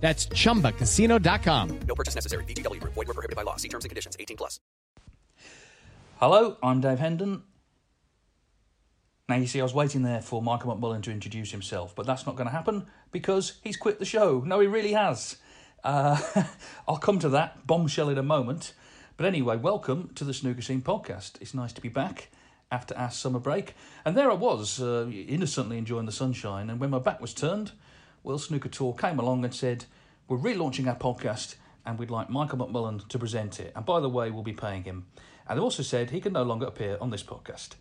That's chumbacasino.com. No purchase necessary. VGW Group. Void were prohibited by law. See terms and conditions. 18 plus. Hello, I'm Dave Hendon. Now, you see, I was waiting there for Michael McMullan to introduce himself, but that's not going to happen because he's quit the show. No, he really has. Uh, I'll come to that bombshell in a moment. But anyway, welcome to the Snooker Scene podcast. It's nice to be back after our summer break. And there I was, uh, innocently enjoying the sunshine. And when my back was turned, World Snooker Tour came along and said, We're relaunching our podcast and we'd like Michael McMullan to present it. And by the way, we'll be paying him. And they also said he can no longer appear on this podcast.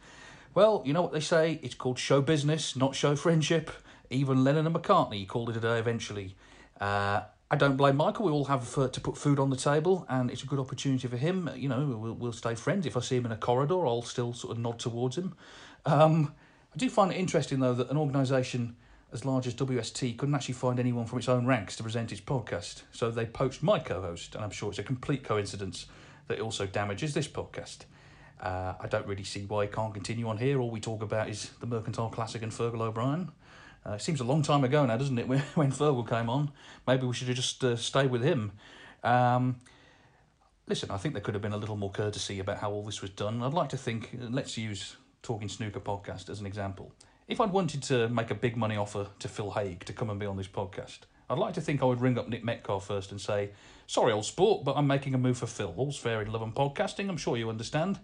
Well, you know what they say? It's called show business, not show friendship. Even Lennon and McCartney called it a day eventually. Uh, I don't blame Michael. We all have uh, to put food on the table, and it's a good opportunity for him. You know, we'll, we'll stay friends. If I see him in a corridor, I'll still sort of nod towards him. Um, I do find it interesting, though, that an organisation as large as WST couldn't actually find anyone from its own ranks to present its podcast. So they poached my co host, and I'm sure it's a complete coincidence that it also damages this podcast. Uh, I don't really see why he can't continue on here. All we talk about is the Mercantile Classic and Fergal O'Brien. Uh, it seems a long time ago now, doesn't it, when, when Fergal came on? Maybe we should have just uh, stayed with him. Um, listen, I think there could have been a little more courtesy about how all this was done. I'd like to think, let's use Talking Snooker podcast as an example. If I'd wanted to make a big money offer to Phil Haigh to come and be on this podcast, I'd like to think I would ring up Nick Metcalfe first and say, Sorry, old sport, but I'm making a move for Phil. All's fair in love and podcasting, I'm sure you understand.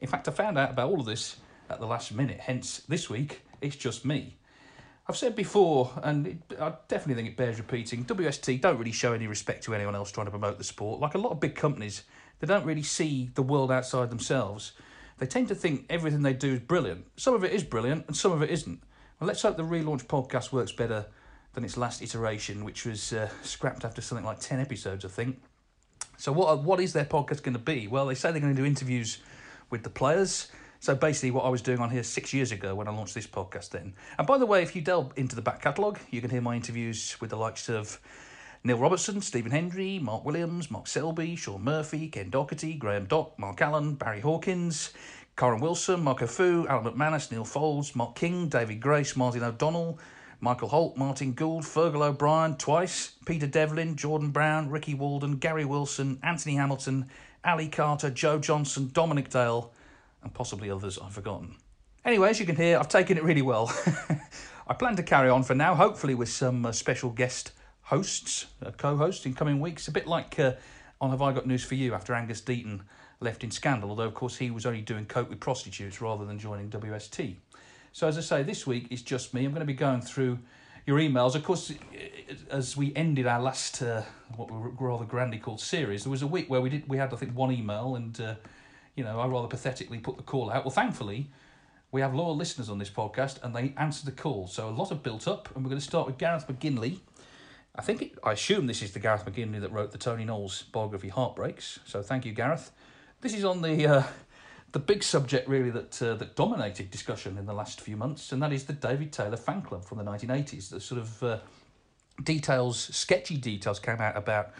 In fact, I found out about all of this at the last minute, hence, this week, it's just me. I've said before, and it, I definitely think it bears repeating, WST don't really show any respect to anyone else trying to promote the sport. Like a lot of big companies, they don't really see the world outside themselves. They tend to think everything they do is brilliant. Some of it is brilliant, and some of it isn't. Well, let's hope the relaunch podcast works better than its last iteration, which was uh, scrapped after something like 10 episodes, I think. So, what, what is their podcast going to be? Well, they say they're going to do interviews with the players. So basically, what I was doing on here six years ago when I launched this podcast, then. And by the way, if you delve into the back catalogue, you can hear my interviews with the likes of Neil Robertson, Stephen Hendry, Mark Williams, Mark Selby, Shaun Murphy, Ken Doherty, Graeme Dott, Mark Allen, Barry Hawkins, Kyren Wilson, Marco Fu, Alan McManus, Neal Foulds, Mark King, David Grace, Martin O'Donnell, Michael Holt, Martin Gould, Fergal O'Brien, twice, Peter Devlin, Jordan Brown, Ricky Walden, Gary Wilson, Anthony Hamilton, Ali Carter, Joe Johnson, Dominic Dale, and possibly others I've forgotten. Anyway, as you can hear, I've taken it really well. I plan to carry on for now, hopefully with some uh, special guest hosts, uh, co host in coming weeks. A bit like uh, on Have I Got News for You after Angus Deayton left in Scandal, although of course he was only doing coke with prostitutes rather than joining WST. So as I say, this week it's just me. I'm going to be going through your emails. Of course, as we ended our last uh, what we rather grandly called series, there was a week where we did we had I think one email and. Uh, you know, I rather pathetically put the call out. Well, thankfully, we have loyal listeners on this podcast and they answer the call. So a lot have built up, and we're going to start with Gareth McGinley. I think, it, I assume this is the Gareth McGinley that wrote the Tony Knowles biography Heartbreaks. So thank you, Gareth. This is on the uh, the big subject really that uh, that dominated discussion in the last few months, and that is the David Taylor fan club from the 1980s. The sort of uh, details, sketchy details, came out about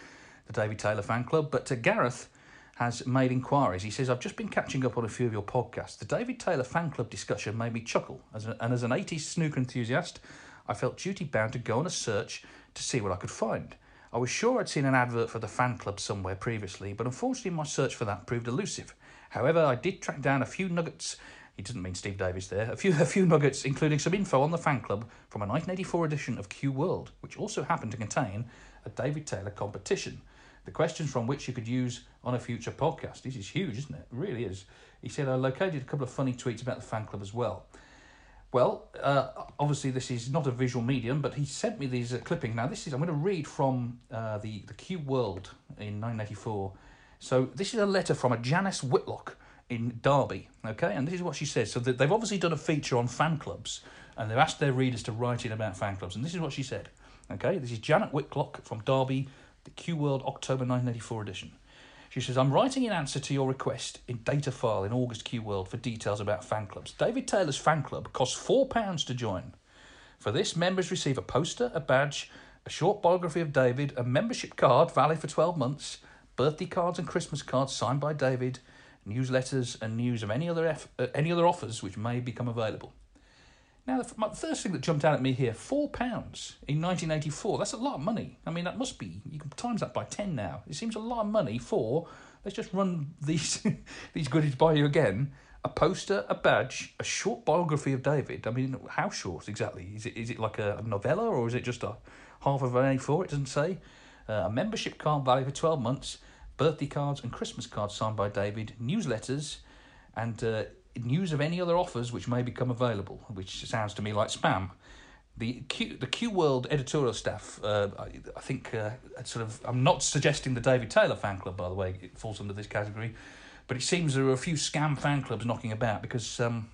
the David Taylor fan club, but uh, Gareth has made inquiries. He says, I've just been catching up on a few of your podcasts. The David Taylor fan club discussion made me chuckle, as and as an 80s snooker enthusiast, I felt duty bound to go on a search to see what I could find. I was sure I'd seen an advert for the fan club somewhere previously, but unfortunately my search for that proved elusive. However, I did track down a few nuggets. He doesn't mean Steve Davis there. A few, a few nuggets, including some info on the fan club from a 1984 edition of Cue World, which also happened to contain a David Taylor competition. The questions from which you could use on a future podcast. This is huge, isn't it? It really is. He said I located a couple of funny tweets about the fan club as well. Well, uh, obviously this is not a visual medium, but he sent me these uh, clippings. Now this is I'm going to read from uh, the the Cue World in 1984. So this is a letter from a Janice Whitlock in Derby. Okay, and this is what she says. So they've obviously done a feature on fan clubs, and they've asked their readers to write in about fan clubs. And this is what she said. Okay, this is Janet Whitlock from Derby, the Cue World October 1984 edition. She says, I'm writing in answer to your request in data file in August Cue World for details about fan clubs. David Taylor's fan club costs £4 to join. For this, members receive a poster, a badge, a short biography of David, a membership card valid for 12 months, birthday cards and Christmas cards signed by David, newsletters, and news of any other, uh, any other offers which may become available. Now, the, first thing that jumped out at me here, four pounds in 1984. That's a lot of money. I mean, that must be you can times that by ten now. It seems a lot of money for. Let's just run these these goodies by you again. A poster, a badge, a short biography of David. I mean, how short exactly? Is it is it like a novella or is it just a half of an A4? It doesn't say. Uh, a membership card valid for twelve months. Birthday cards and Christmas cards signed by David. Newsletters, and. Uh, news of any other offers which may become available, which sounds to me like spam. The Q, the Cue World editorial staff, uh, I, I think, uh, sort of. I'm not suggesting the David Taylor fan club, by the way, it falls under this category, but it seems there are a few scam fan clubs knocking about because um,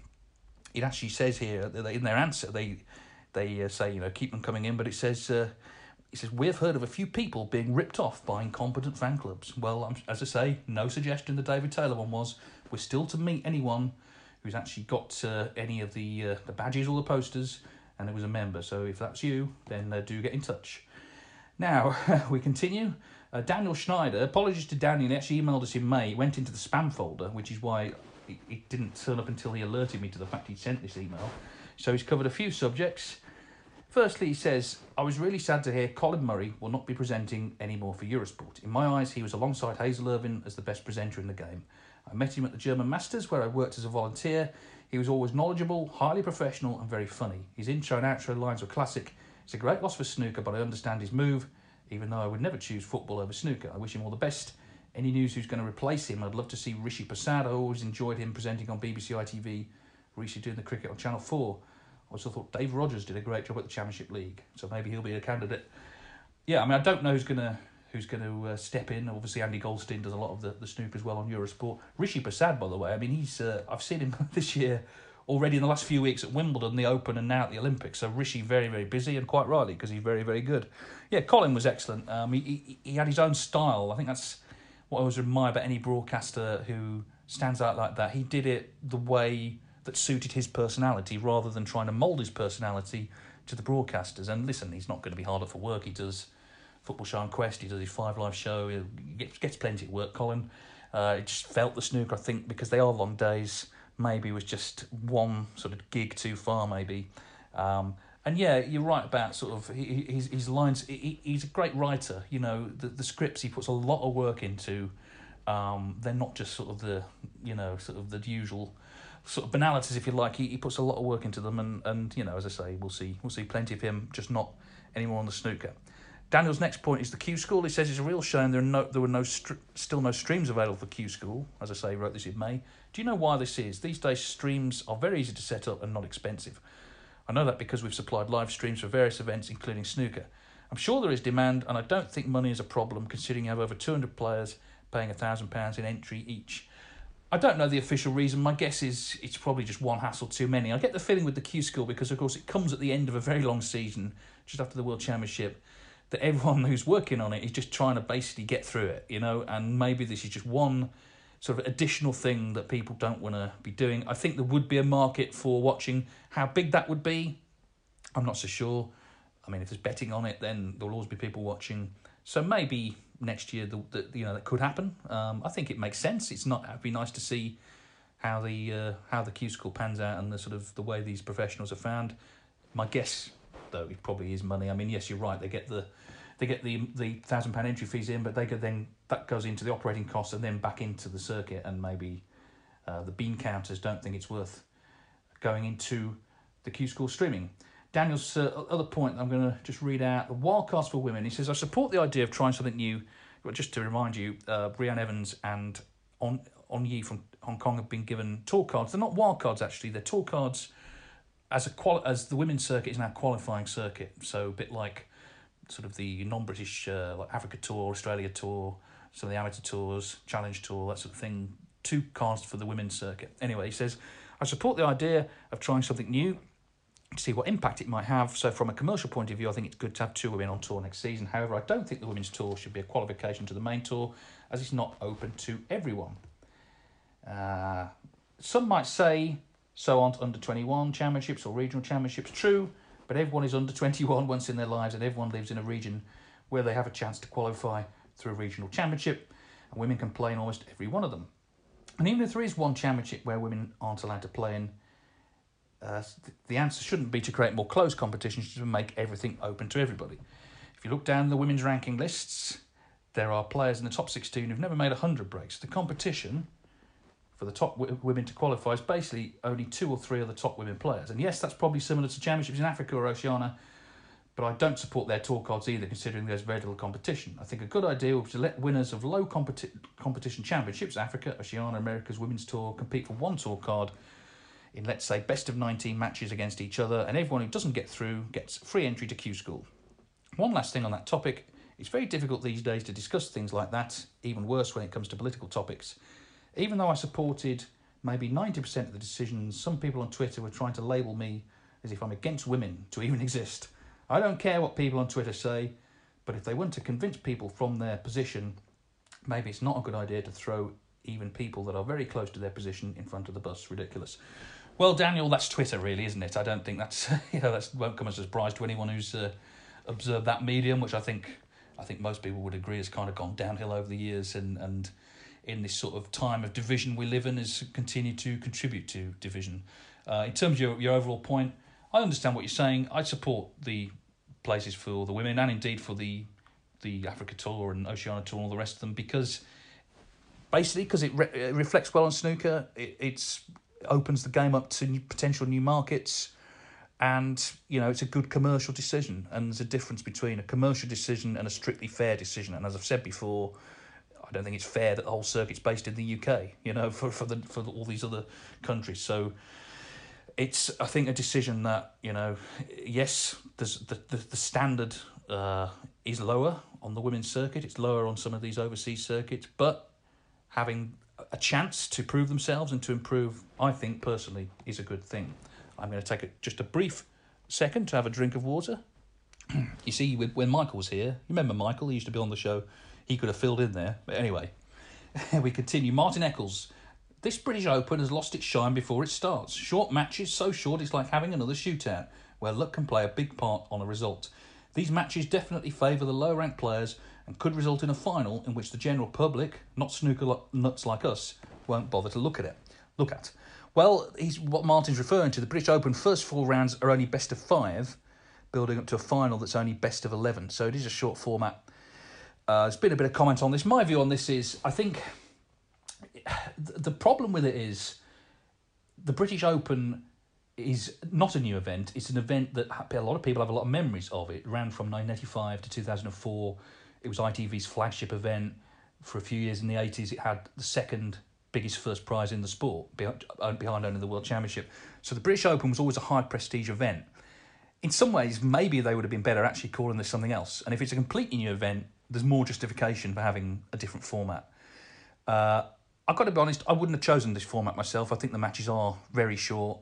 it actually says here in their answer they they uh, say you know keep them coming in, but it says uh, it says we've heard of a few people being ripped off by incompetent fan clubs. Well, I'm, as I say, no suggestion the David Taylor one was. We're still to meet anyone who's actually got uh, any of the uh, the badges or the posters, and it was a member. So if that's you, then uh, do get in touch. Now we continue. Uh, Daniel Schneider, apologies to Daniel. He actually emailed us in May. It went into the spam folder, which is why it, it didn't turn up until he alerted me to the fact he'd sent this email. So he's covered a few subjects. Firstly, he says, I was really sad to hear Colin Murray will not be presenting anymore for Eurosport. In my eyes, he was alongside Hazel Irvine as the best presenter in the game. I met him at the German Masters where I worked as a volunteer. He was always knowledgeable, highly professional, and very funny. His intro and outro lines were classic. It's a great loss for snooker, but I understand his move, even though I would never choose football over snooker. I wish him all the best. Any news who's going to replace him? I'd love to see Rishi Persad. I always enjoyed him presenting on BBC ITV, Rishi doing the cricket on Channel 4. I also thought Dave Rogers did a great job at the Championship League, so maybe he'll be a candidate. Yeah, I mean, I don't know who's going to who's to uh, step in. Obviously, Andy Goldstein does a lot of the, the snooker as well on Eurosport. Rishi Persad, by the way, I mean, he's uh, I've seen him this year already in the last few weeks at Wimbledon, the Open, and now at the Olympics. So Rishi very very busy and quite rightly because he's very very good. Yeah, Colin was excellent. Um, he, he he had his own style. I think that's what I always admire about any broadcaster who stands out like that. He did it the way that suited his personality rather than trying to mould his personality to the broadcasters. And listen, he's not going to be harder for work. He does Football Show on Quest. He does his Five Live show. He gets, gets plenty of work, Colin. Uh, it just felt the snooker, I think, because they are long days. Maybe was just one sort of gig too far, maybe. Um, and yeah, you're right about sort of his his lines. He, he's a great writer. You know, the the scripts he puts a lot of work into. Um, they're not just sort of the you know sort of the usual sort of banalities, if you like. He, he puts a lot of work into them, and, and you know, as I say, we'll see we'll see plenty of him, just not anymore on the snooker. Daniel's next point is the Q School. He says it's a real shame there no there were no str- still no streams available for Q School. As I say, wrote this in May. Do you know why this is? These days, streams are very easy to set up and not expensive. I know that because we've supplied live streams for various events, including snooker. I'm sure there is demand, and I don't think money is a problem, considering you have over 200 players paying £1,000 in entry each. I don't know the official reason. My guess is it's probably just one hassle too many. I get the feeling with the Q School because, of course, it comes at the end of a very long season, just after the World Championship, that everyone who's working on it is just trying to basically get through it, you know, and maybe this is just one sort of additional thing that people don't want to be doing. I think there would be a market for watching. How big that would be, I'm not so sure. I mean, if there's betting on it, then there'll always be people watching. So maybe next year that, you know that could happen. Um, I think it makes sense. It's not. It'd be nice to see how the uh, how the Q school pans out and the sort of the way these professionals are found. My guess, though, it probably is money. I mean, yes, you're right. They get the they get the the thousand pound entry fees in, but they could then that goes into the operating costs and then back into the circuit, and maybe uh, the bean counters don't think it's worth going into the Q School streaming. Daniel's uh, other point, I'm going to just read out the wildcards for women. He says, I support the idea of trying something new. Just to remind you, uh, Evans and Ng On Yee from Hong Kong have been given tour cards. They're not wildcards, actually. They're tour cards as a quali- as the women's circuit is now qualifying circuit. So a bit like sort of the non-British uh, like Africa tour, Australia tour, some of the amateur tours, challenge tour, that sort of thing. Two cards for the women's circuit. Anyway, he says, I support the idea of trying something new see what impact it might have. So, from a commercial point of view, I think it's good to have two women on tour next season. However, I don't think the women's tour should be a qualification to the main tour, as it's not open to everyone. Uh, some might say so aren't under 21 championships or regional championships. True, but everyone is under 21 once in their lives, and everyone lives in a region where they have a chance to qualify through a regional championship, and women can play in almost every one of them. And even if there is one championship where women aren't allowed to play in, uh, the answer shouldn't be to create more closed competitions, to make everything open to everybody. If you look down the women's ranking lists, there are players in the top 16 who've never made 100 breaks. The competition for the top w- women to qualify is basically only two or three of the top women players. And yes, that's probably similar to championships in Africa or Oceania, but I don't support their tour cards either, considering there's very little competition. I think a good idea would be to let winners of low competi- competition championships, Africa, Oceania, America's women's tour, compete for one tour card in, let's say, best of 19 matches against each other, and everyone who doesn't get through gets free entry to Q School. One last thing on that topic it's very difficult these days to discuss things like that, even worse when it comes to political topics. Even though I supported maybe 90% of the decisions, some people on Twitter were trying to label me as if I'm against women to even exist. I don't care what people on Twitter say, but if they want to convince people from their position, maybe it's not a good idea to throw even people that are very close to their position in front of the bus. Ridiculous. Well, Daniel, that's Twitter, really, isn't it? I don't think that's you know that won't come as a surprise to anyone who's uh, observed that medium, which I think I think most people would agree has kind of gone downhill over the years, and and in this sort of time of division we live in, has continued to contribute to division. Uh, in terms of your, your overall point, I understand what you're saying. I support the places for the women and indeed for the the Africa tour and Oceania tour and all the rest of them because basically because it, re- it reflects well on snooker. It it's opens the game up to potential new markets, and you know it's a good commercial decision. And there's a difference between a commercial decision and a strictly fair decision. And as I've said before, I don't think it's fair that the whole circuit's based in the UK. You know, for for the for all these other countries. So it's I think a decision that you know yes there's the the, the standard uh, is lower on the women's circuit it's lower on some of these overseas circuits but having a chance to prove themselves and to improve I think personally is a good thing I'm going to take a, just a brief second to have a drink of water you see when Michael was here you remember Michael he used to be on the show he could have filled in there but anyway we continue Martin Eccles this British Open has lost its shine before it starts. Short matches, so short it's like having another shootout, where luck can play a big part on a result. These matches definitely favour the lower ranked players and could result in a final in which the general public, not snooker nuts like us, won't bother to look at it. Look at. Well, he's what Martin's referring to. The British Open first four rounds are only best of five, building up to a final that's only best of eleven. So it is a short format. Uh, there's been a bit of comment on this. My view on this is, I think the problem with it is the British Open is not a new event. It's an event that a lot of people have a lot of memories of. It ran from 1985 to 2004. It was ITV's flagship event. For a few years in the 80s, it had the second biggest first prize in the sport, behind only the World Championship. So the British Open was always a high prestige event. In some ways, maybe they would have been better actually calling this something else. And if it's a completely new event, there's more justification for having a different format. Uh, I've got to be honest, I wouldn't have chosen this format myself. I think the matches are very short.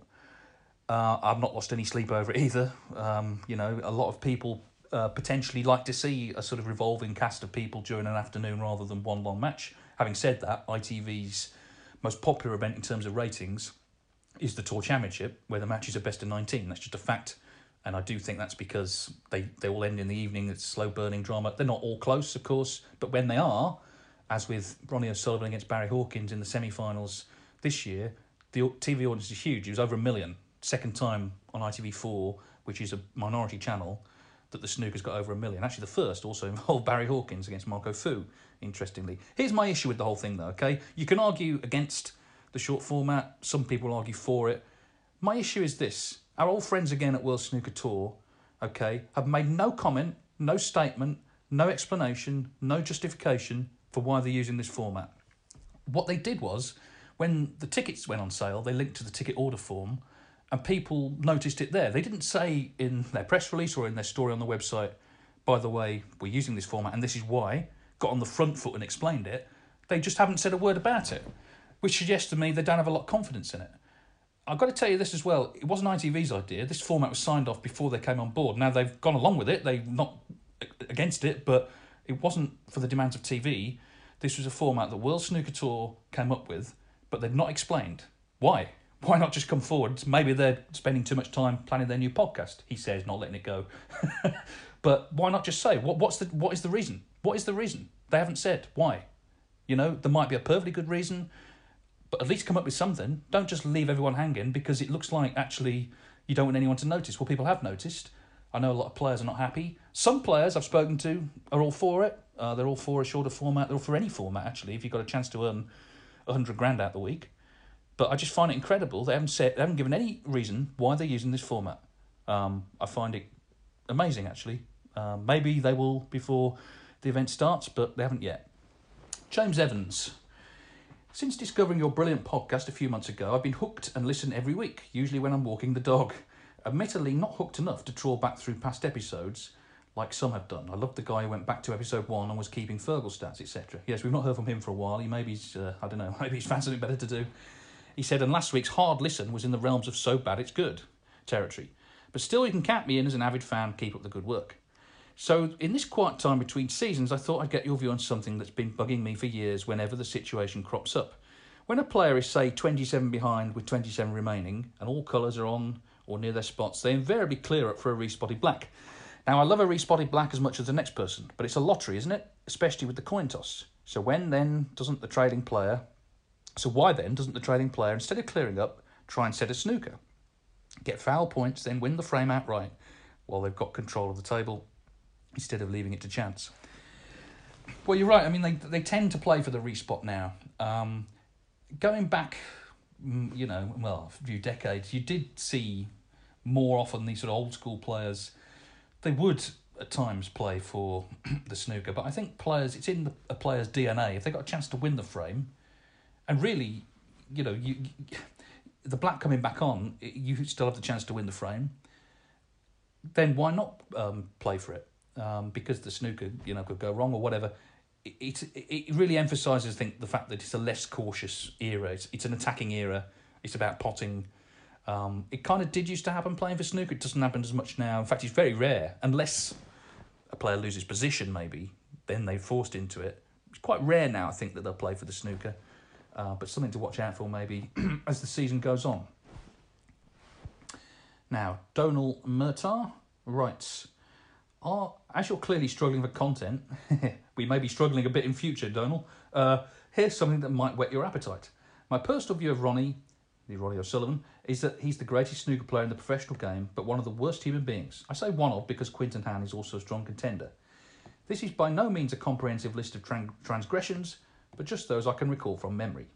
Uh, I've not lost any sleep over it either. Um, you know, a lot of people uh, potentially like to see a sort of revolving cast of people during an afternoon rather than one long match. Having said that, ITV's most popular event in terms of ratings is the Tour Championship, where the matches are best of 19. That's just a fact And I do think that's because they, they all end in the evening. It's slow burning drama. They're not all close, of course, but when they are, as with Ronnie O'Sullivan against Barry Hawkins in the semi finals this year, the TV audience is huge. It was over a million. Second time on ITV4, which is a minority channel, that the snooker's got over a million. Actually, the first also involved Barry Hawkins against Marco Fu, interestingly. Here's my issue with the whole thing, though, okay? You can argue against the short format, some people argue for it. My issue is this our old friends again at World Snooker Tour, okay, have made no comment, no statement, no explanation, no justification for why they're using this format. What they did was, when the tickets went on sale, they linked to the ticket order form and people noticed it there. They didn't say in their press release or in their story on the website, by the way, we're using this format and this is why, got on the front foot and explained it. They just haven't said a word about it, which suggests to me they don't have a lot of confidence in it. I've got to tell you this as well. It wasn't ITV's idea. This format was signed off before they came on board. Now they've gone along with it. They're not against it, but it wasn't for the demands of TV. This was a format that World Snooker Tour came up with, but they've not explained why. Why not just come forward? Maybe they're spending too much time planning their new podcast. He says, not letting it go. but why not just say what? What's the what is the reason? What is the reason? They haven't said why. You know, there might be a perfectly good reason but at least come up with something. Don't just leave everyone hanging because it looks like actually you don't want anyone to notice. Well, people have noticed. I know a lot of players are not happy. Some players I've spoken to are all for it. Uh, they're all for a shorter format. They're all for any format actually. If you've got a chance to earn hundred grand out the week, but I just find it incredible. They haven't said they haven't given any reason why they're using this format. Um, I find it amazing actually. Um, maybe they will before the event starts, but they haven't yet. James Evans since discovering your brilliant podcast a few months ago, I've been hooked and listen every week, usually when I'm walking the dog. Admittedly, not hooked enough to trawl back through past episodes like some have done. I love the guy who went back to episode one and was keeping Fergal stats, etc. Yes, we've not heard from him for a while. He maybe he's, uh, I don't know, maybe he's found something better to do. He said, and last week's hard listen was in the realms of so bad it's good territory. But still, you can count me in as an avid fan. Keep up the good work. So, in this quiet time between seasons, I thought I'd get your view on something that's been bugging me for years whenever the situation crops up. When a player is, say, 27 behind with 27 remaining, and all colours are on or near their spots, they invariably clear up for a respotted black. Now, I love a respotted black as much as the next person, but it's a lottery, isn't it? Especially with the coin toss. So, when then doesn't the trailing player, so why then doesn't the trading player, instead of clearing up, try and set a snooker? Get foul points, then win the frame outright while they've got control of the table instead of leaving it to chance. Well, you're right. I mean, they they tend to play for the respot now. Um, going back, mm, you know, well, a few decades, you did see more often these sort of old school players. They would at times play for the snooker, but I think players, it's in the, a player's DNA. If they got a chance to win the frame, and really, you know, you, the black coming back on, you still have the chance to win the frame. Then why not um, play for it? um, because the snooker you know could go wrong or whatever. It, it, it really emphasises, I think, the fact that it's a less cautious era. It's, it's an attacking era. It's about potting. Um, it kind of did used to happen playing for snooker. It doesn't happen as much now. In fact, it's very rare, unless a player loses position, maybe, then they're forced into it. It's quite rare now, I think, that they'll play for the snooker. Uh, but something to watch out for, maybe, as the season goes on. Now, Donal Murtagh writes are, as you're clearly struggling for content, we may be struggling a bit in future, Donal. Uh, here's something that might whet your appetite. My personal view of Ronnie, the Ronnie O'Sullivan, is that he's the greatest snooker player in the professional game, but one of the worst human beings. I say one of because Quinten Hann is also a strong contender. This is by no means a comprehensive list of transgressions, but just those I can recall from memory.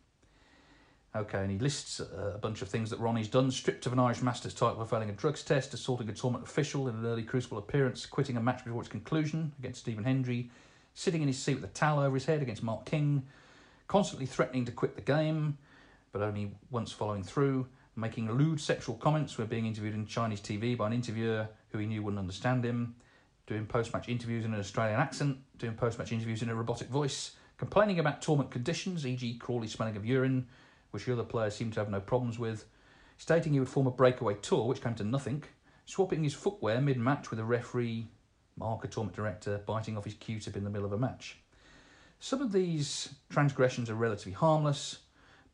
Okay, and he lists uh, a bunch of things that Ronnie's done stripped of an Irish Masters title for failing a drugs test, assaulting a tournament official in an early Crucible appearance, quitting a match before its conclusion against Stephen Hendry, sitting in his seat with a towel over his head against Mark King, constantly threatening to quit the game, but only once following through, making lewd sexual comments when being interviewed in Chinese TV by an interviewer who he knew wouldn't understand him, doing post match interviews in an Australian accent, doing post match interviews in a robotic voice, complaining about torment conditions, e.g., Crawley smelling of urine which the other players seemed to have no problems with, stating he would form a breakaway tour, which came to nothing, swapping his footwear mid match with a referee, Mark, a director, biting off his cue tip in the middle of a match. Some of these transgressions are relatively harmless,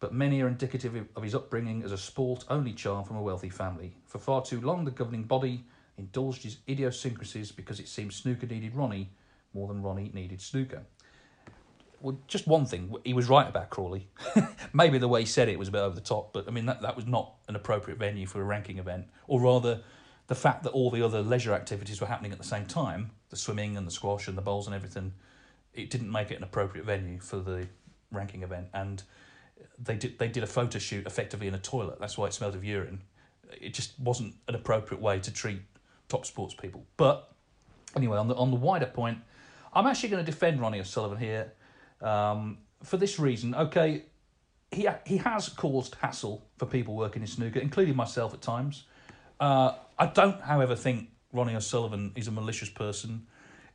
but many are indicative of his upbringing as a sport only child from a wealthy family. For far too long, the governing body, indulged his idiosyncrasies because it seemed snooker needed Ronnie more than Ronnie needed snooker. Well, just one thing, he was right about Crawley. Maybe the way he said it was a bit over the top, but I mean, that, that was not an appropriate venue for a ranking event. Or rather, the fact that all the other leisure activities were happening at the same time the swimming and the squash and the bowls and everything it didn't make it an appropriate venue for the ranking event. And they did, they did a photo shoot effectively in a toilet. That's why it smelled of urine. It just wasn't an appropriate way to treat top sports people. But anyway, on the, on the wider point, I'm actually going to defend Ronnie O'Sullivan here um, for this reason. Okay, he he has caused hassle for people working in snooker, including myself at times. Uh, I don't, however, think Ronnie O'Sullivan is a malicious person.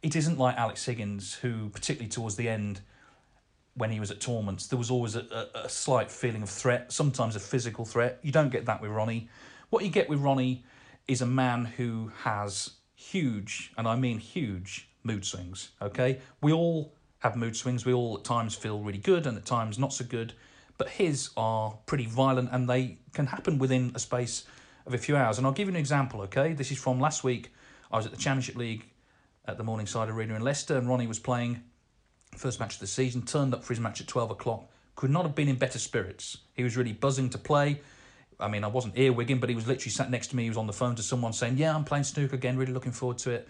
It isn't like Alex Higgins, who, particularly towards the end, when he was at tournaments, there was always a, a, a slight feeling of threat, sometimes a physical threat. You don't get that with Ronnie. What you get with Ronnie is a man who has huge, and I mean huge, mood swings. Okay, we all have mood swings. We all at times feel really good and at times not so good, but his are pretty violent and they can happen within a space of a few hours. And I'll give you an example. Okay, this is from last week. I was at the Championship League at the Morningside Arena in Leicester, and Ronnie was playing first match of the season. Turned up for his match at twelve o'clock. Could not have been in better spirits. He was really buzzing to play. I mean, I wasn't earwigging, but he was literally sat next to me. He was on the phone to someone saying, "Yeah, I'm playing snooker again. Really looking forward to it."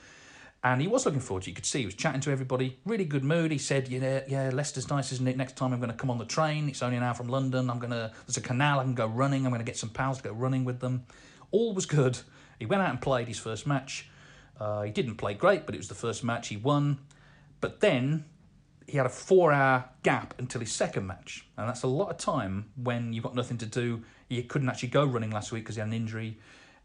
And he was looking forward to it. You could see he was chatting to everybody. Really good mood. He said, "You know, yeah, Leicester's nice, isn't it? Next time I'm going to come on the train. It's only an hour from London. I'm going to. There's a canal. I can go running. I'm going to get some pals to go running with them." All was good. He went out and played his first match. Uh, he didn't play great, but it was the first match he won. But then he had a four hour gap until his second match. And that's a lot of time when you've got nothing to do. He couldn't actually go running last week because he had an injury.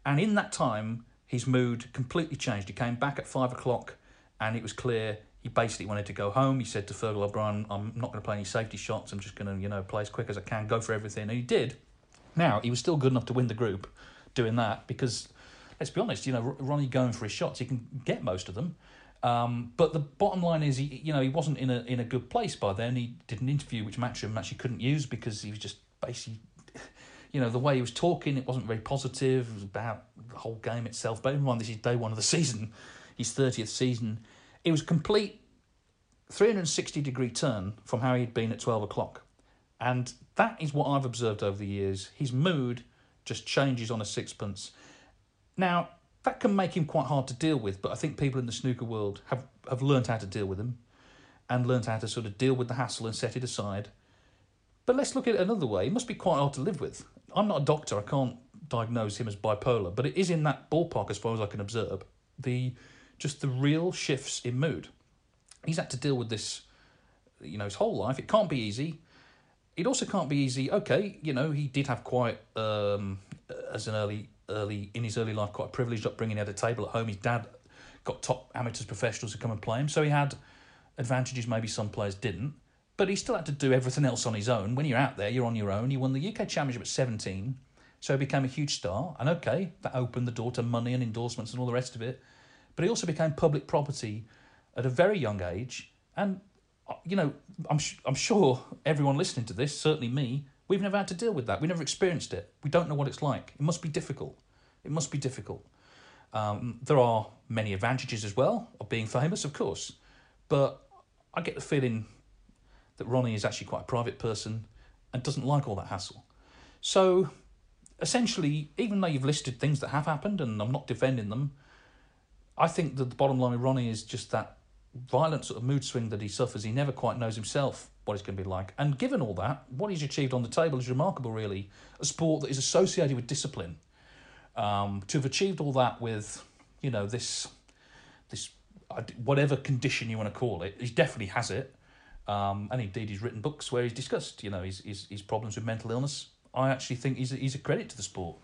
And in that time, his mood completely changed. He came back at five o'clock and it was clear he basically wanted to go home. He said to Fergal O'Brien, I'm not going to play any safety shots. I'm just going to, you know, play as quick as I can, go for everything. And he did. Now, he was still good enough to win the group doing that because, let's be honest, you know, Ronnie going for his shots, he can get most of them. Um, but the bottom line is, he, you know, he wasn't in a in a good place by then. He did an interview which Matchroom actually couldn't use because he was just basically, you know, the way he was talking, it wasn't very positive. It was about the whole game itself. But everyone, this is day one of the season, his thirtieth season. It was a complete 360 degree turn from how he'd been at 12 o'clock. And that is what I've observed over the years. His mood just changes on a sixpence. Now, that can make him quite hard to deal with, but I think people in the snooker world have, have learned how to deal with him and learned how to sort of deal with the hassle and set it aside. But let's look at it another way. It must be quite hard to live with. I'm not a doctor, I can't diagnose him as bipolar, but it is in that ballpark as far as I can observe. The just the real shifts in mood. He's had to deal with this, you know, his whole life. It can't be easy. It also can't be easy. Okay, you know, he did have quite um, as an early early in his early life quite a privileged upbringing. He had a table at home. His dad got top amateurs professionals to come and play him, so he had advantages maybe some players didn't. But he still had to do everything else on his own. When you're out there, you're on your own. He won the UK Championship at 17, so he became a huge star. And okay, that opened the door to money and endorsements and all the rest of it. But he also became public property at a very young age. And, uh, you know, I'm, I'm sure everyone listening to this, certainly me, we've never had to deal with that. We never experienced it. We don't know what it's like. It must be difficult. It must be difficult. Um, there are many advantages as well of being famous, of course. But I get the feeling that Ronnie is actually quite a private person and doesn't like all that hassle. So, essentially, even though you've listed things that have happened, and I'm not defending them, I think that the bottom line with Ronnie is just that violent sort of mood swing that he suffers. He never quite knows himself what it's going to be like. And given all that, what he's achieved on the table is remarkable, really. A sport that is associated with discipline. Um, to have achieved all that with, you know, this, this whatever condition you want to call it, he definitely has it. Um, and indeed, he's written books where he's discussed, you know, his, his, his problems with mental illness. I actually think he's a, he's a credit to the sport.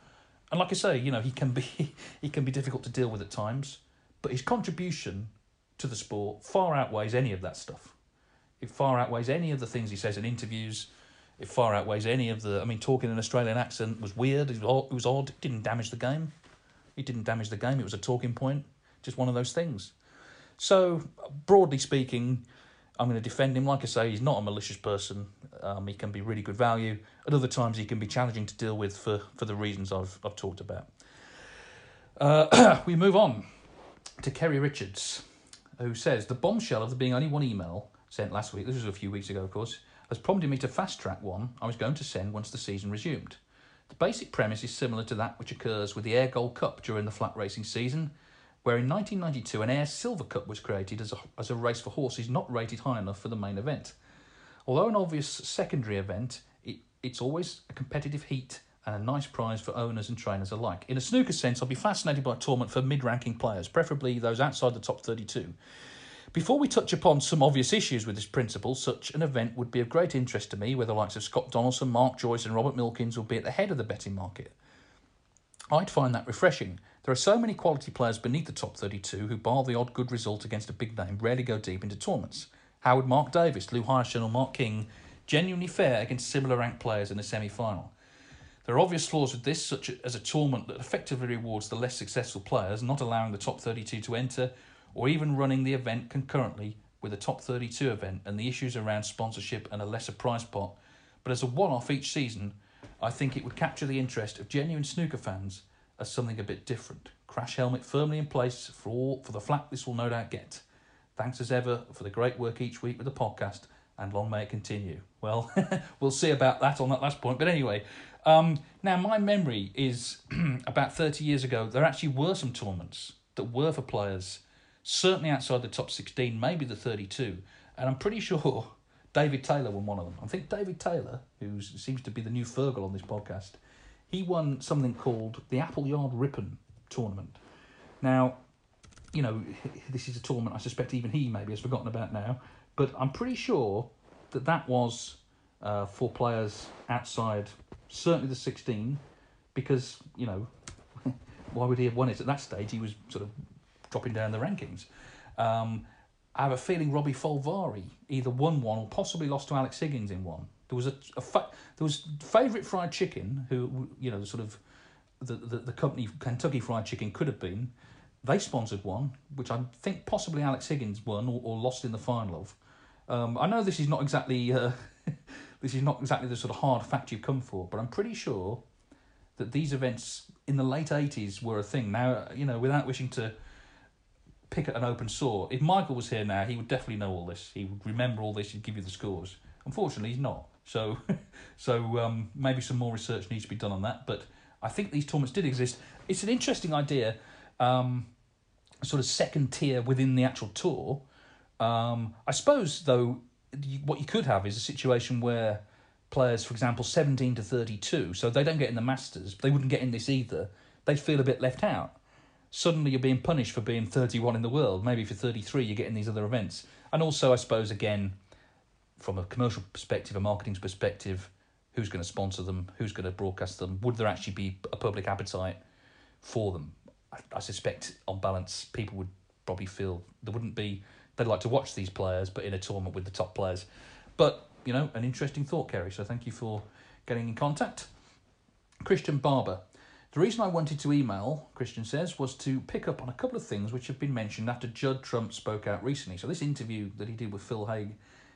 And like I say, you know, he can be he can be difficult to deal with at times but his contribution to the sport far outweighs any of that stuff. It far outweighs any of the things he says in interviews. It far outweighs any of the. I mean, talking in an Australian accent was weird. It was odd. It, was odd. it didn't damage the game. It didn't damage the game. It was a talking point. Just one of those things. So, broadly speaking, I'm going to defend him. Like I say, he's not a malicious person. Um, he can be really good value. At other times, he can be challenging to deal with for, for the reasons I've, I've talked about. Uh, we move on to Kerry Richards, who says the bombshell of there being only one email sent last week, this was a few weeks ago, of course, has prompted me to fast track one I was going to send once the season resumed. The basic premise is similar to that which occurs with the Ayr Gold Cup during the flat racing season, where in 1992 an Ayr Silver Cup was created as a, as a race for horses not rated high enough for the main event. Although an obvious secondary event, it, it's always a competitive heat and a nice prize for owners and trainers alike. In a snooker sense, I'll be fascinated by a tournament for mid ranking players, preferably those outside the top 32. Before we touch upon some obvious issues with this principle, such an event would be of great interest to me, where the likes of Scott Donaldson, Mark Joyce, and Robert Milkins will be at the head of the betting market. I'd find that refreshing. There are so many quality players beneath the top 32 who, bar the odd good result against a big name, rarely go deep into tournaments. How would Mark Davis, Lou Hirschen, or Mark King genuinely fare against similar ranked players in a semi final? There are obvious flaws with this, such as a tournament that effectively rewards the less successful players, not allowing the top 32 to enter, or even running the event concurrently with a top 32 event, and the issues around sponsorship and a lesser prize pot. But as a one off each season, I think it would capture the interest of genuine snooker fans as something a bit different. Crash helmet firmly in place for all for the flat this will no doubt get. Thanks as ever for the great work each week with the podcast, and long may it continue. Well, we'll see about that on that last point. But anyway, um, now my memory is about 30 years ago, there actually were some tournaments that were for players, certainly outside the top 16, maybe the 32. And I'm pretty sure David Taylor won one of them. I think David Taylor, who seems to be the new Fergal on this podcast, he won something called the Appleyard Ripon tournament. Now, you know, this is a tournament I suspect even he maybe has forgotten about now, but I'm pretty sure that that was uh, for players outside certainly the 16, because, you know, why would he have won it at that stage? He was sort of dropping down the rankings. Um, I have a feeling Robbie Foldvari either won one or possibly lost to Alex Higgins in one. There was a, a fa- there was favourite fried chicken who you know the sort of the, the the company Kentucky Fried Chicken could have been. They sponsored one, which I think possibly Alex Higgins won or, or lost in the final of. Um, I know this is not exactly uh, this is not exactly the sort of hard fact you've come for, but I'm pretty sure that these events in the late eighties were a thing. Now you know without wishing to pick at an open sore. If Michael was here now, he would definitely know all this. He would remember all this. He'd give you the scores. Unfortunately, he's not. So, so um, maybe some more research needs to be done on that. But I think these tournaments did exist. It's an interesting idea, um, sort of second tier within the actual tour. Um, I suppose, though, what you could have is a situation where players, for example, 17 to 32, so they don't get in the Masters, they wouldn't get in this either, they'd feel a bit left out. Suddenly you're being punished for being 31 in the world. Maybe for 33 you get in these other events. And also, I suppose, again, from a commercial perspective, a marketing perspective, who's going to sponsor them, who's going to broadcast them, would there actually be a public appetite for them? I, I suspect, on balance, people would probably feel there wouldn't be. They'd like to watch these players, but in a tournament with the top players. But you know, an interesting thought, Kerry. So thank you for getting in contact. Christian Barber. The reason I wanted to email, Christian says, was to pick up on a couple of things which have been mentioned after Judd Trump spoke out recently. So this interview that he did with Phil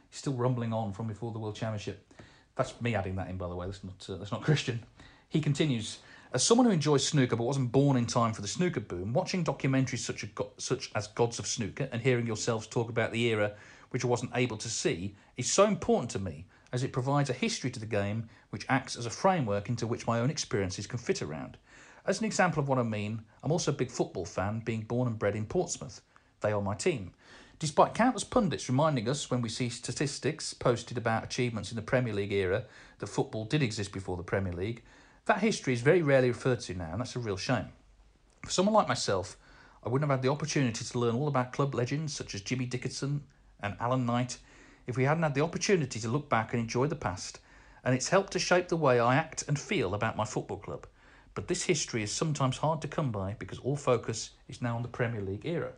Haigh still rumbling on from before the World Championship. That's me adding that in, by the way. That's not uh, that's not Christian. He continues. As someone who enjoys snooker but wasn't born in time for the snooker boom, watching documentaries such, a, such as Gods of Snooker and hearing yourselves talk about the era which I wasn't able to see is so important to me as it provides a history to the game which acts as a framework into which my own experiences can fit around. As an example of what I mean, I'm also a big football fan, being born and bred in Portsmouth. They are my team. Despite countless pundits reminding us when we see statistics posted about achievements in the Premier League era that football did exist before the Premier League, that history is very rarely referred to now, and that's a real shame. For someone like myself, I wouldn't have had the opportunity to learn all about club legends such as Jimmy Dickinson and Alan Knight if we hadn't had the opportunity to look back and enjoy the past, and it's helped to shape the way I act and feel about my football club. But this history is sometimes hard to come by because all focus is now on the Premier League era.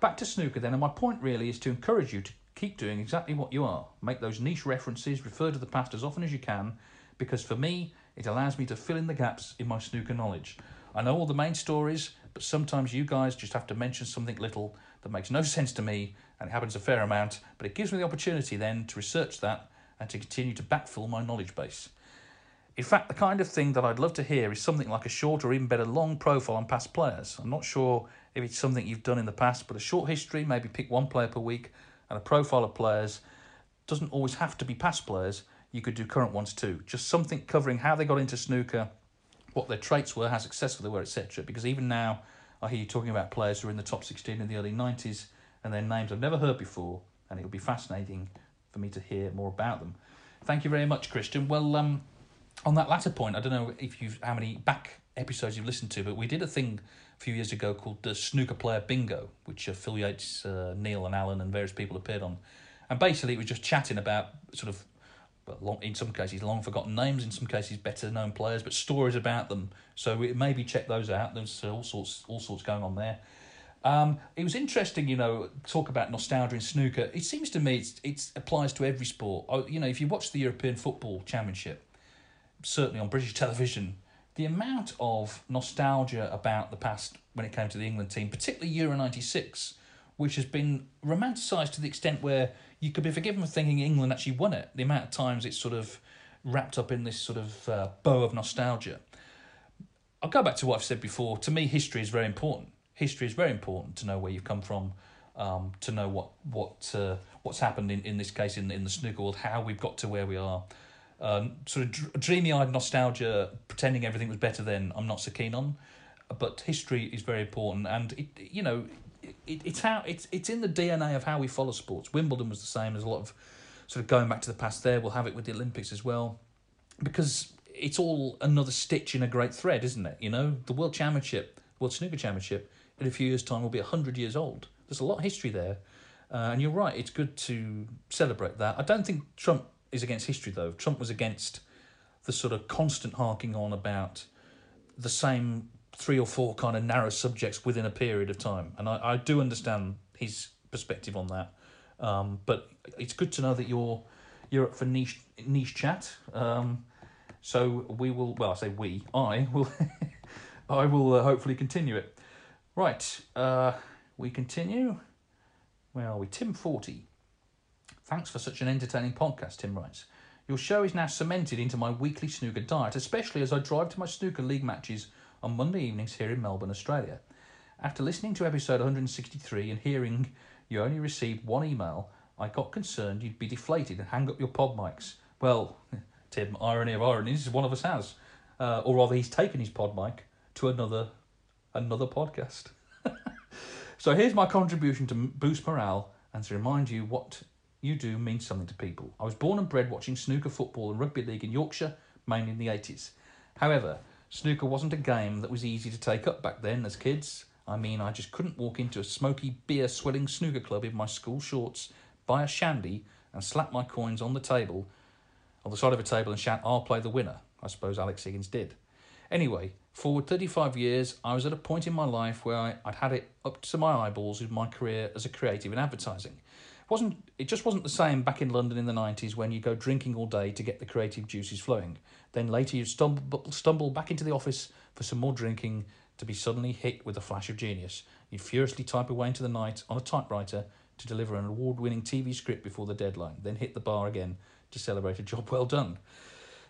Back to snooker then, and my point really is to encourage you to keep doing exactly what you are. Make those niche references, refer to the past as often as you can, because for me, it allows me to fill in the gaps in my snooker knowledge. I know all the main stories, but sometimes you guys just have to mention something little that makes no sense to me, and it happens a fair amount, but it gives me the opportunity then to research that and to continue to backfill my knowledge base. In fact, the kind of thing that I'd love to hear is something like a short or even better long profile on past players. I'm not sure if it's something you've done in the past, but a short history, maybe pick one player per week, and a profile of players doesn't always have to be past players. You could do current ones too. Just something covering how they got into snooker, what their traits were, how successful they were, etc. Because even now, I hear you talking about players who were in the top 16 in the early 90s and their names I've never heard before, and it'll be fascinating for me to hear more about them. Thank you very much, Christian. Well, um, on that latter point, I don't know if you've how many back episodes you've listened to, but we did a thing a few years ago called the Snooker Player Bingo, which Phil Yates, uh, Neil, and Alan and various people appeared on, and basically it was just chatting about sort of. Long, in some cases, long forgotten names. In some cases, better known players, but stories about them. So maybe check those out. There's all sorts, all sorts going on there. Um, it was interesting, you know, talk about nostalgia in snooker. It seems to me it's, it applies to every sport. Oh, you know, if you watch the European Football Championship, certainly on British television, the amount of nostalgia about the past when it came to the England team, particularly Euro 96, which has been romanticised to the extent where you could be forgiven for thinking England actually won it. The amount of times it's sort of wrapped up in this sort of uh, bow of nostalgia. I'll go back to what I've said before. To me, history is very important. History is very important to know where you've come from, um, to know what what uh, what's happened in, in this case in in the snooker world, how we've got to where we are. Um, sort of dr- dreamy-eyed nostalgia, pretending everything was better then. I'm not so keen on, but history is very important, and it you know it, it's how it's it's in the DNA of how we follow sports. Wimbledon was the same. There's a lot of sort of going back to the past there. We'll have it with the Olympics as well, because it's all another stitch in a great thread, isn't it? You know, the World Championship, World Snooker Championship, in a few years' time will be hundred years old. There's a lot of history there, uh, and you're right. It's good to celebrate that. I don't think Trump is against history though. Trump was against the sort of constant harking on about the same three or four kind of narrow subjects within a period of time, and I, I do understand his perspective on that. Um, but it's good to know that you're you're up for niche niche chat. Um, so we will. Well, I say we. I will. I will uh, hopefully continue it. Right. Uh, we continue. Where are we? Tim forty. Thanks for such an entertaining podcast. Tim writes. Your show is now cemented into my weekly snooker diet, especially as I drive to my snooker league matches on Monday evenings here in Melbourne, Australia. After listening to episode 163 and hearing you only received one email, I got concerned you'd be deflated and hang up your pod mics. Well, Tim, irony of ironies, one of us has. Uh, or rather, he's taken his pod mic to another another podcast. so here's my contribution to boost morale and to remind you what you do means something to people. I was born and bred watching snooker football and rugby league in Yorkshire, mainly in the 80s. However, snooker wasn't a game that was easy to take up back then as kids. I mean, I just couldn't walk into a smoky, beer swilling snooker club in my school shorts, buy a shandy, and slap my coins on the table, on the side of a table, and shout, I'll play the winner. I suppose Alex Higgins did. Anyway, forward 35 years, I was at a point in my life where I, I'd had it up to my eyeballs with my career as a creative in advertising. Wasn't it just wasn't the same back in London in the 90s when you go drinking all day to get the creative juices flowing. Then later you stumble, stumble back into the office for some more drinking to be suddenly hit with a flash of genius. You'd furiously type away into the night on a typewriter to deliver an award winning TV script before the deadline, then hit the bar again to celebrate a job well done.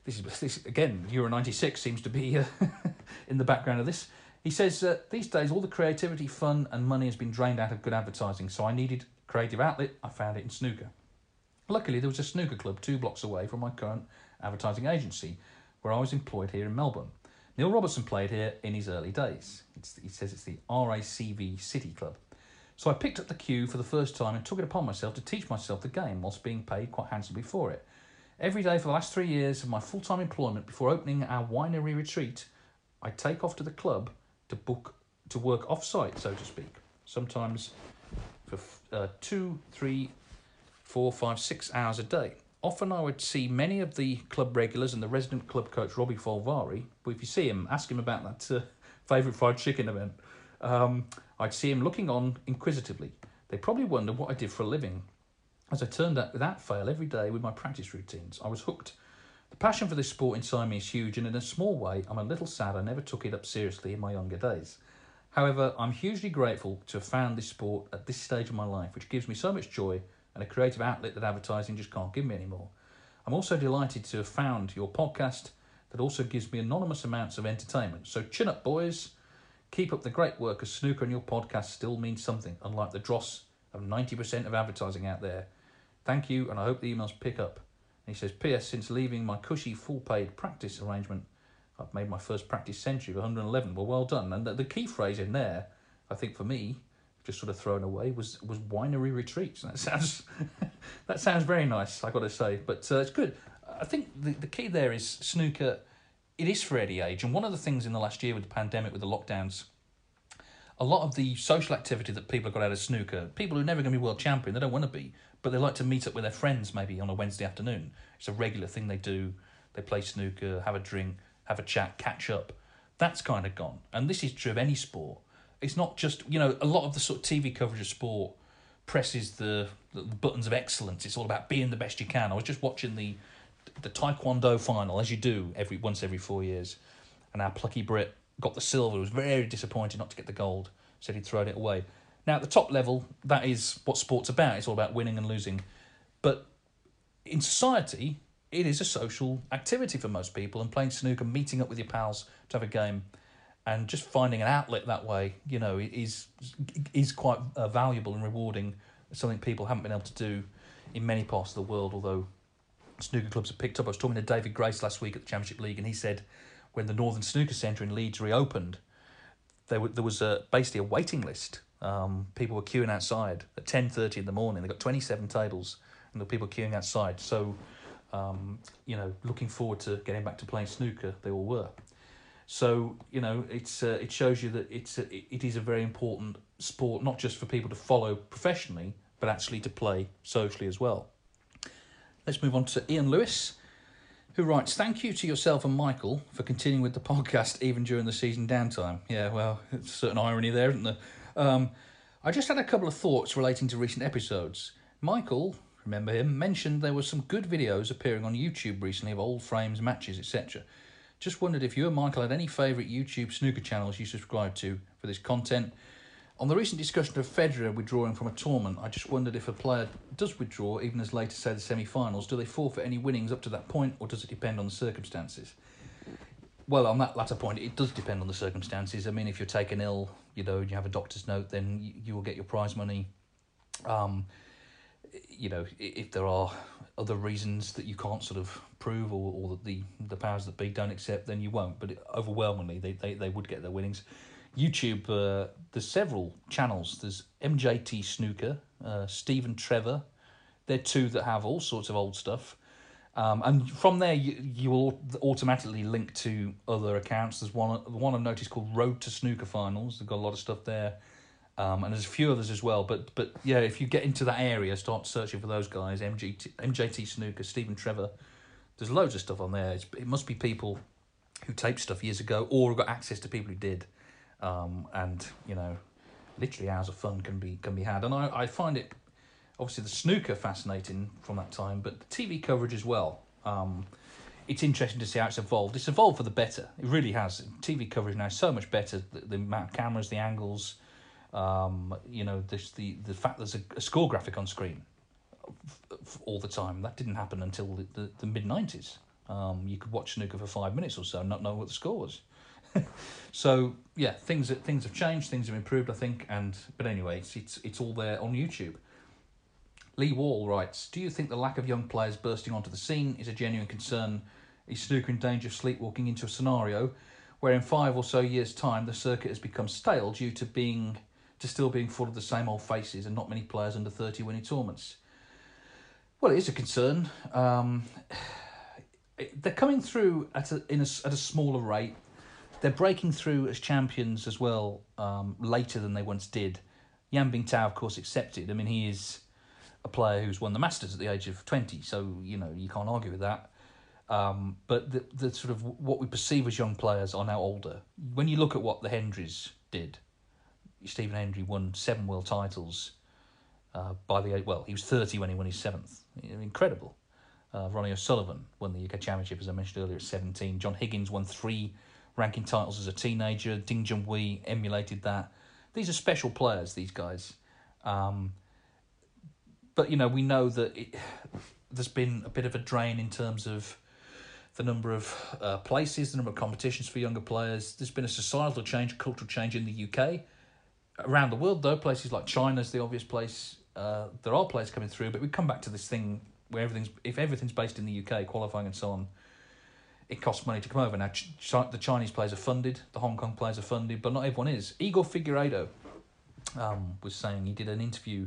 This is this again. Euro '96 seems to be uh, in the background of this. He says uh, these days all the creativity, fun, and money has been drained out of good advertising. So I needed creative outlet. I found it in snooker. Luckily, there was a snooker club two blocks away from my current advertising agency, where I was employed here in Melbourne. Neil Robertson played here in his early days. It's, he says it's the RACV City Club. So I picked up the cue for the first time and took it upon myself to teach myself the game whilst being paid quite handsomely for it. Every day for the last three years of my full time employment before opening our winery retreat, I take off to the club to book to work off site, so to speak. Sometimes for uh, two, three, four, five, six hours a day. Often I would see many of the club regulars and the resident club coach Robbie Foldvari. But if you see him, ask him about that uh, favourite fried chicken event. Um, I'd see him looking on inquisitively. They probably wonder what I did for a living. As I turned out without fail every day with my practice routines, I was hooked. The passion for this sport inside me is huge, and in a small way, I'm a little sad I never took it up seriously in my younger days. However, I'm hugely grateful to have found this sport at this stage of my life, which gives me so much joy and a creative outlet that advertising just can't give me anymore. I'm also delighted to have found your podcast that also gives me anonymous amounts of entertainment. So chin up, boys. Keep up the great work, as snooker and your podcast still means something, unlike the dross of 90% of advertising out there. Thank you, and I hope the emails pick up. And he says, P.S. Since leaving my cushy full paid practice arrangement, I've made my first practice century of 111. Well, well done. And the, key phrase in there, I think for me, just sort of thrown away, was was winery retreats. And that sounds that sounds very nice, I got to say. But uh, it's good. I think the, the key there is snooker. It is for any age, and one of the things in the last year with the pandemic, with the lockdowns, a lot of the social activity that people have got out of snooker, people who are never going to be world champion, they don't want to be, but they like to meet up with their friends maybe on a Wednesday afternoon. It's a regular thing they do. They play snooker, have a drink, have a chat, catch up. That's kind of gone. And this is true of any sport. It's not just, you know, a lot of the sort of TV coverage of sport presses the, the buttons of excellence. It's all about being the best you can. I was just watching the the Taekwondo final, as you do every once every four years, and our plucky Brit got the silver. Was very disappointed not to get the gold. Said he'd thrown it away. Now at the top level, that is what sport's about. It's all about winning and losing. But in society, it is a social activity for most people, and playing snooker, meeting up with your pals to have a game, and just finding an outlet that way, you know, is is quite uh, valuable and rewarding. Something people haven't been able to do in many parts of the world, although snooker clubs have picked up. I was talking to David Grace last week at the Championship League, and he said when the Northern Snooker Centre in Leeds reopened, there, there was a, basically a waiting list. Um, people were queuing outside at ten thirty in the morning. They got twenty seven tables, and there were people queuing outside. So, um, you know, looking forward to getting back to playing snooker. They all were. So you know, it's uh, it shows you that it's a, it is a very important sport, not just for people to follow professionally, but actually to play socially as well. Let's move on to Ian Lewis, who writes, Thank you to yourself and Michael for continuing with the podcast even during the season downtime. Yeah, well, it's a certain irony there, isn't there? Um, I just had a couple of thoughts relating to recent episodes. Michael, remember him, mentioned there were some good videos appearing on YouTube recently of old frames, matches, etc. Just wondered if you and Michael had any favourite YouTube snooker channels you subscribe to for this content on the recent discussion of Federer withdrawing from a tournament, I just wondered if a player does withdraw, even as late as, say, the semi finals, do they forfeit any winnings up to that point, or does it depend on the circumstances? Well, on that latter point, it does depend on the circumstances. I mean, if you're taken ill, you know, and you have a doctor's note, then you, you will get your prize money. Um, you know, if there are other reasons that you can't sort of prove or, or that the, the powers that be don't accept, then you won't. But overwhelmingly, they, they, they would get their winnings. YouTube, uh, there's several channels. There's MJT Snooker, uh, Stephen Trevor. They're two that have all sorts of old stuff. Um, and from there, you, you will automatically link to other accounts. There's one one I've noticed called Road to Snooker Finals. They've got a lot of stuff there, um, and there's a few others as well. But but yeah, if you get into that area, start searching for those guys. MGT, MJT Snooker, Stephen Trevor. There's loads of stuff on there. It's, it must be people who taped stuff years ago, or got access to people who did um, and you know, literally hours of fun can be can be had. And I, I find it obviously the snooker fascinating from that time, but the TV coverage as well. Um, it's interesting to see how it's evolved. It's evolved for the better. It really has. TV coverage now so much better. The, the amount of cameras, the angles, um, you know, this, the the fact there's a, a score graphic on screen all the time. That didn't happen until the, the, the mid nineties. Um, you could watch snooker for five minutes or so and not know what the score was. so yeah, things things have changed, things have improved, I think. And but anyway, it's it's, it's all there on YouTube. Lee Wall writes, "Do you think the lack of young players bursting onto the scene is a genuine concern? Is snooker in danger of sleepwalking into a scenario where in five or so years' time the circuit has become stale due to being to still being full of the same old faces and not many players under thirty winning tournaments?" Well, it is a concern. Um, they're coming through at a in a, at a smaller rate they're breaking through as champions as well um, later than they once did. Yan Bingtao, of course, accepted. I mean, he is a player who's won the Masters at the age of 20, so, you know, you can't argue with that. Um, but the, the sort of what we perceive as young players are now older. When you look at what the Hendrys did, Stephen Hendry won seven world titles uh, by the well, he was 30 when he won his seventh. Incredible. Uh, Ronnie O'Sullivan won the UK Championship, as I mentioned earlier, at 17. John Higgins won three ranking titles as a teenager. Ding Junhui emulated that. These are special players, these guys. Um, but, you know, we know that it, there's been a bit of a drain in terms of the number of uh, places, the number of competitions for younger players. There's been a societal change, cultural change in the UK. Around the world, though, places like China's the obvious place. Uh, there are players coming through, but we come back to this thing where everything's if everything's based in the UK, qualifying and so on, it costs money to come over. Now, Ch- Ch- the Chinese players are funded, the Hong Kong players are funded, but not everyone is. Igor Figueiredo um, was saying he did an interview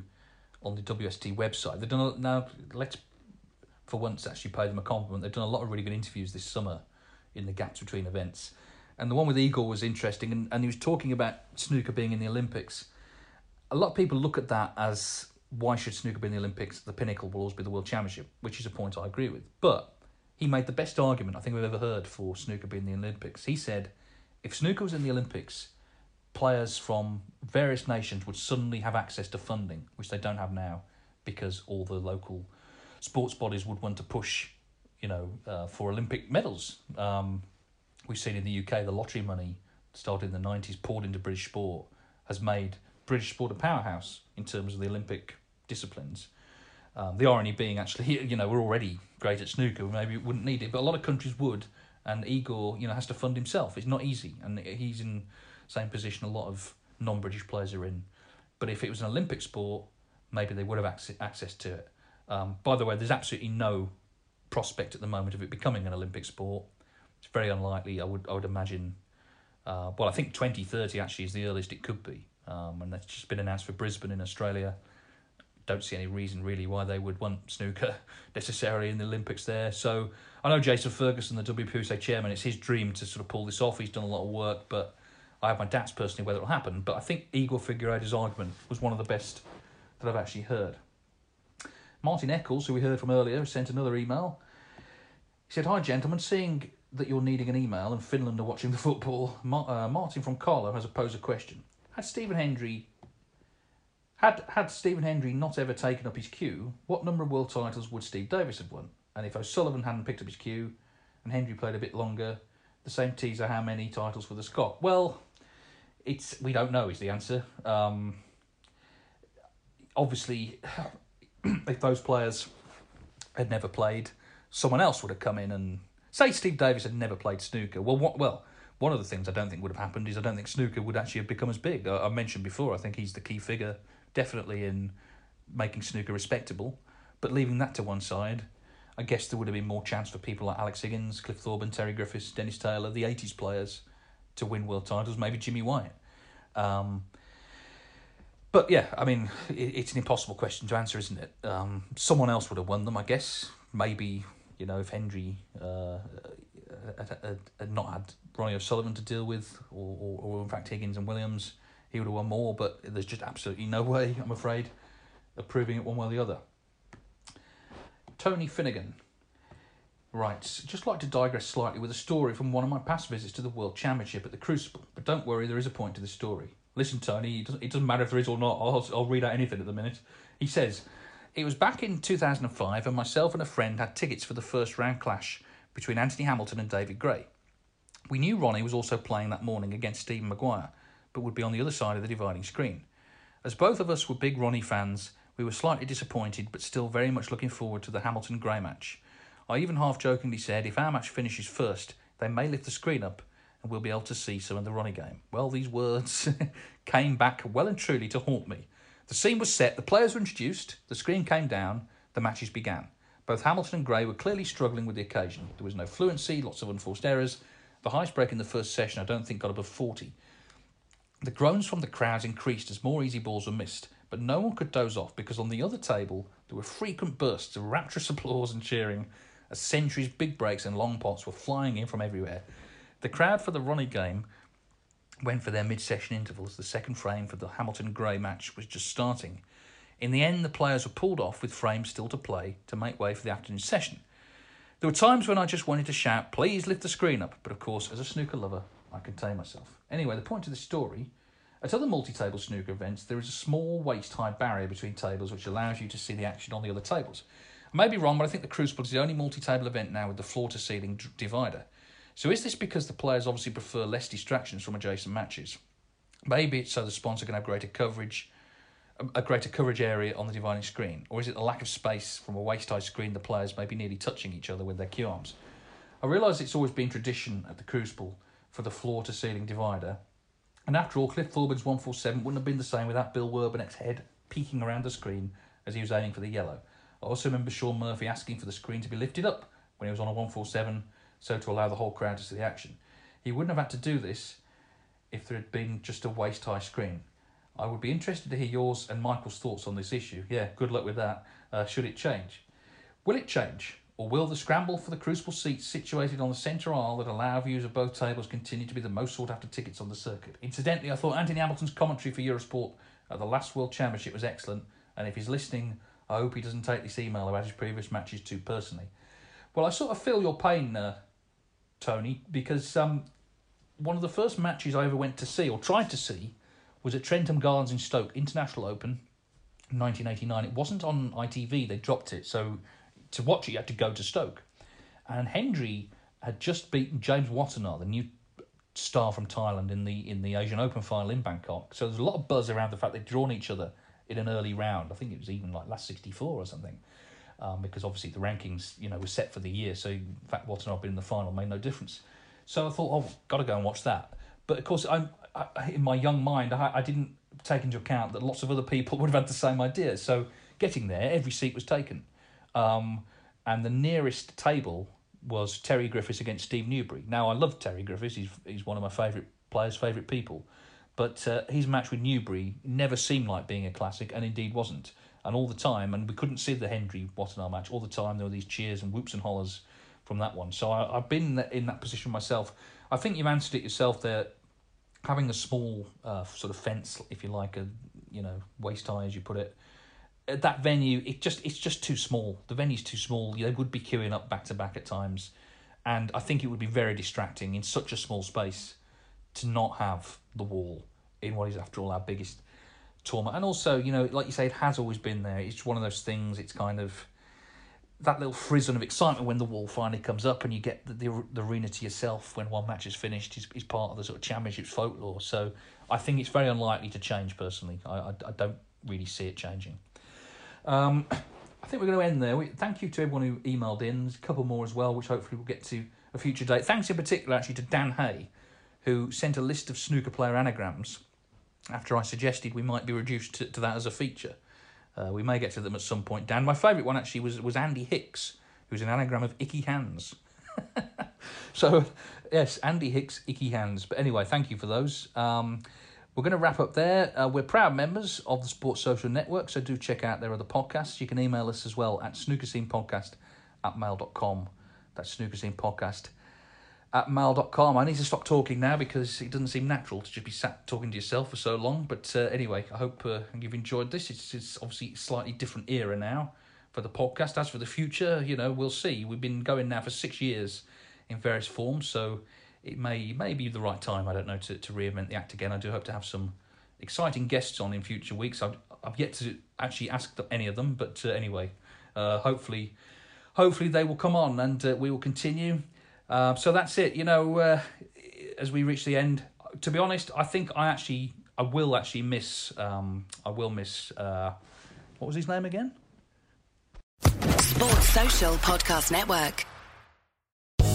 on the WST website. They've done a, now. Let's for once actually pay them a compliment. They've done a lot of really good interviews this summer in the gaps between events, and the one with Igor was interesting. And, and he was talking about snooker being in the Olympics. A lot of people look at that as why should snooker be in the Olympics? The pinnacle will always be the World Championship, which is a point I agree with. But he made the best argument I think we've ever heard for snooker being in the Olympics. He said, if snooker was in the Olympics, players from various nations would suddenly have access to funding, which they don't have now, because all the local sports bodies would want to push, you know, uh, for Olympic medals. Um, we've seen in the UK the lottery money started in the nineties poured into British sport has made British sport a powerhouse in terms of the Olympic disciplines. Um, the irony being, actually, you know, we're already great at snooker. Maybe we wouldn't need it, but a lot of countries would. And Igor, you know, has to fund himself. It's not easy, and he's in the same position a lot of non-British players are in. But if it was an Olympic sport, maybe they would have access, access to it. Um, by the way, there's absolutely no prospect at the moment of it becoming an Olympic sport. It's very unlikely. I would I would imagine. Uh, well, I think 2030 actually is the earliest it could be, um, and that's just been announced for Brisbane in Australia. Don't see any reason really why they would want snooker necessarily in the Olympics there. So I know Jason Ferguson, the WPBSA chairman, it's his dream to sort of pull this off. He's done a lot of work, but I have my doubts personally whether it'll happen. But I think Igor Figueiredo's argument was one of the best that I've actually heard. Martin Eccles, who we heard from earlier, sent another email. He said, Hi, gentlemen, seeing that you're needing an email and Finland are watching the football, Ma- uh, Martin from Carlow has posed a question. Had Stephen Hendry had had Stephen Hendry not ever taken up his cue, what number of world titles would Steve Davis have won? And if O'Sullivan hadn't picked up his cue and Hendry played a bit longer, the same teaser how many titles for the Scot? Well, it's we don't know is the answer. Um, obviously, if those players had never played, someone else would have come in and say Steve Davis had never played snooker. Well, what well. One of the things I don't think would have happened is I don't think snooker would actually have become as big. I, I mentioned before, I think he's the key figure, definitely in making snooker respectable. But leaving that to one side, I guess there would have been more chance for people like Alex Higgins, Cliff Thorburn, Terry Griffiths, Dennis Taylor, the 80s players, to win world titles, maybe Jimmy White. Um, but yeah, I mean, it, it's an impossible question to answer, isn't it? Um, someone else would have won them, I guess. Maybe, you know, if Hendry uh, had, had, had not had Ronnie O'Sullivan to deal with, or, or, or in fact Higgins and Williams, he would have won more, but there's just absolutely no way, I'm afraid, of proving it one way or the other. Tony Finnegan writes, just like to digress slightly with a story from one of my past visits to the World Championship at the Crucible, but don't worry, there is a point to the story. Listen, Tony, it doesn't, it doesn't matter if there is or not, I'll, I'll read out anything at the minute. He says, It was back in 2005, and myself and a friend had tickets for the first round clash between Anthony Hamilton and David Gray. We knew Ronnie was also playing that morning against Stephen Maguire, but would be on the other side of the dividing screen. As both of us were big Ronnie fans, we were slightly disappointed, but still very much looking forward to the Hamilton Gray match. I even half jokingly said, if our match finishes first, they may lift the screen up and we'll be able to see some of the Ronnie game. Well, these words came back well and truly to haunt me. The scene was set, the players were introduced, the screen came down, the matches began. Both Hamilton and Gray were clearly struggling with the occasion. There was no fluency, lots of unforced errors. The highest break in the first session, I don't think, got above 40. The groans from the crowds increased as more easy balls were missed, but no one could doze off because on the other table there were frequent bursts of rapturous applause and cheering as centuries, big breaks, and long pots were flying in from everywhere. The crowd for the Ronnie game went for their mid session intervals. The second frame for the Hamilton Gray match was just starting. In the end, the players were pulled off with frames still to play to make way for the afternoon session. There were times when I just wanted to shout, please lift the screen up, but of course, as a snooker lover, I contain myself. Anyway, the point of the story at other multi table snooker events, there is a small waist high barrier between tables which allows you to see the action on the other tables. I may be wrong, but I think the Crucible is the only multi table event now with the floor to ceiling d- divider. So is this because the players obviously prefer less distractions from adjacent matches? Maybe it's so the sponsor can have greater coverage, a greater coverage area on the dividing screen, or is it the lack of space from a waist high screen the players may be nearly touching each other with their cue arms? I realise it's always been tradition at the Crucible for the floor to ceiling divider. And after all, Cliff Thorburns 147 wouldn't have been the same without Bill Werbeniuk's head peeking around the screen as he was aiming for the yellow. I also remember Shaun Murphy asking for the screen to be lifted up when he was on a 147 so to allow the whole crowd to see the action. He wouldn't have had to do this if there had been just a waist high screen. I would be interested to hear yours and Michael's thoughts on this issue. Yeah, good luck with that. Uh, should it change? Will it change? Or will the scramble for the crucible seats situated on the centre aisle that allow views of both tables continue to be the most sought after tickets on the circuit? Incidentally, I thought Anthony Hamilton's commentary for Eurosport at the last World Championship was excellent, and if he's listening, I hope he doesn't take this email about his previous matches too personally. Well, I sort of feel your pain, uh, Tony, because um, one of the first matches I ever went to see, or tried to see, was at Trentham Gardens in Stoke, International Open, 1989. It wasn't on ITV, they dropped it, so to watch it you had to go to Stoke. And Hendry had just beaten James Wattana, the new star from Thailand, in the in the Asian Open final in Bangkok. So there's a lot of buzz around the fact they'd drawn each other in an early round. I think it was even like last 64 or something. Um, because obviously the rankings, you know, were set for the year. So in fact, being in the final made no difference. So I thought, oh, got to go and watch that. But of course, I'm I, in my young mind, I, I didn't take into account that lots of other people would have had the same idea. So getting there, every seat was taken, um, and the nearest table was Terry Griffiths against Steve Newbury. Now I love Terry Griffiths; he's he's one of my favourite players, favourite people. But uh, his match with Newbury never seemed like being a classic, and indeed wasn't. And all the time, and we couldn't see the Hendry Wattana match all the time. There were these cheers and whoops and hollers from that one. So I, have been in that position myself. I think you've answered it yourself there. Having a small uh, sort of fence, if you like, a you know waist high as you put it, at that venue, it just it's just too small. The venue's too small. They would be queuing up back to back at times, and I think it would be very distracting in such a small space to not have the wall in what is, after all, our biggest tournament. And also, you know, like you say, it has always been there. It's one of those things. It's kind of that little frisson of excitement when the wall finally comes up and you get the, the, the arena to yourself when one match is finished is, is part of the sort of championship's folklore. So I think it's very unlikely to change personally. I, I, I don't really see it changing. Um, I think we're going to end there. We, thank you to everyone who emailed in. There's a couple more as well, which hopefully we'll get to a future date. Thanks in particular, actually, to Dan Hay, who sent a list of snooker player anagrams after I suggested we might be reduced to, to that as a feature. Uh, we may get to them at some point. Dan, my favourite one actually was, was Andy Hicks, who's an anagram of Icky Hands. so, yes, Andy Hicks, Icky Hands. But anyway, thank you for those. Um, we're going to wrap up there. Uh, we're proud members of the Sports Social Network, so do check out their other podcasts. You can email us as well at snookerscenepodcast at mail.com. That's snookerscenepodcast at mail.com. I need to stop talking now because it doesn't seem natural to just be sat talking to yourself for so long. But uh, anyway, I hope uh, you've enjoyed this. It's, it's obviously a slightly different era now for the podcast. As for the future, you know, we'll see. We've been going now for six years in various forms, so it may may be the right time. I don't know to to reinvent the act again. I do hope to have some exciting guests on in future weeks. I've I've yet to actually ask any of them, but uh, anyway, uh, hopefully, hopefully they will come on and uh, we will continue. Um, so that's it. You know, uh, as we reach the end, to be honest, I think I actually, I will actually miss, um, I will miss, uh, what was his name again? Sports Social Podcast Network.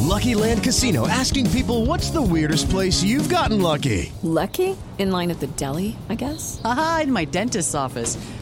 Lucky Land Casino asking people what's the weirdest place you've gotten lucky? Lucky? In line at the deli, I guess? Aha, in my dentist's office.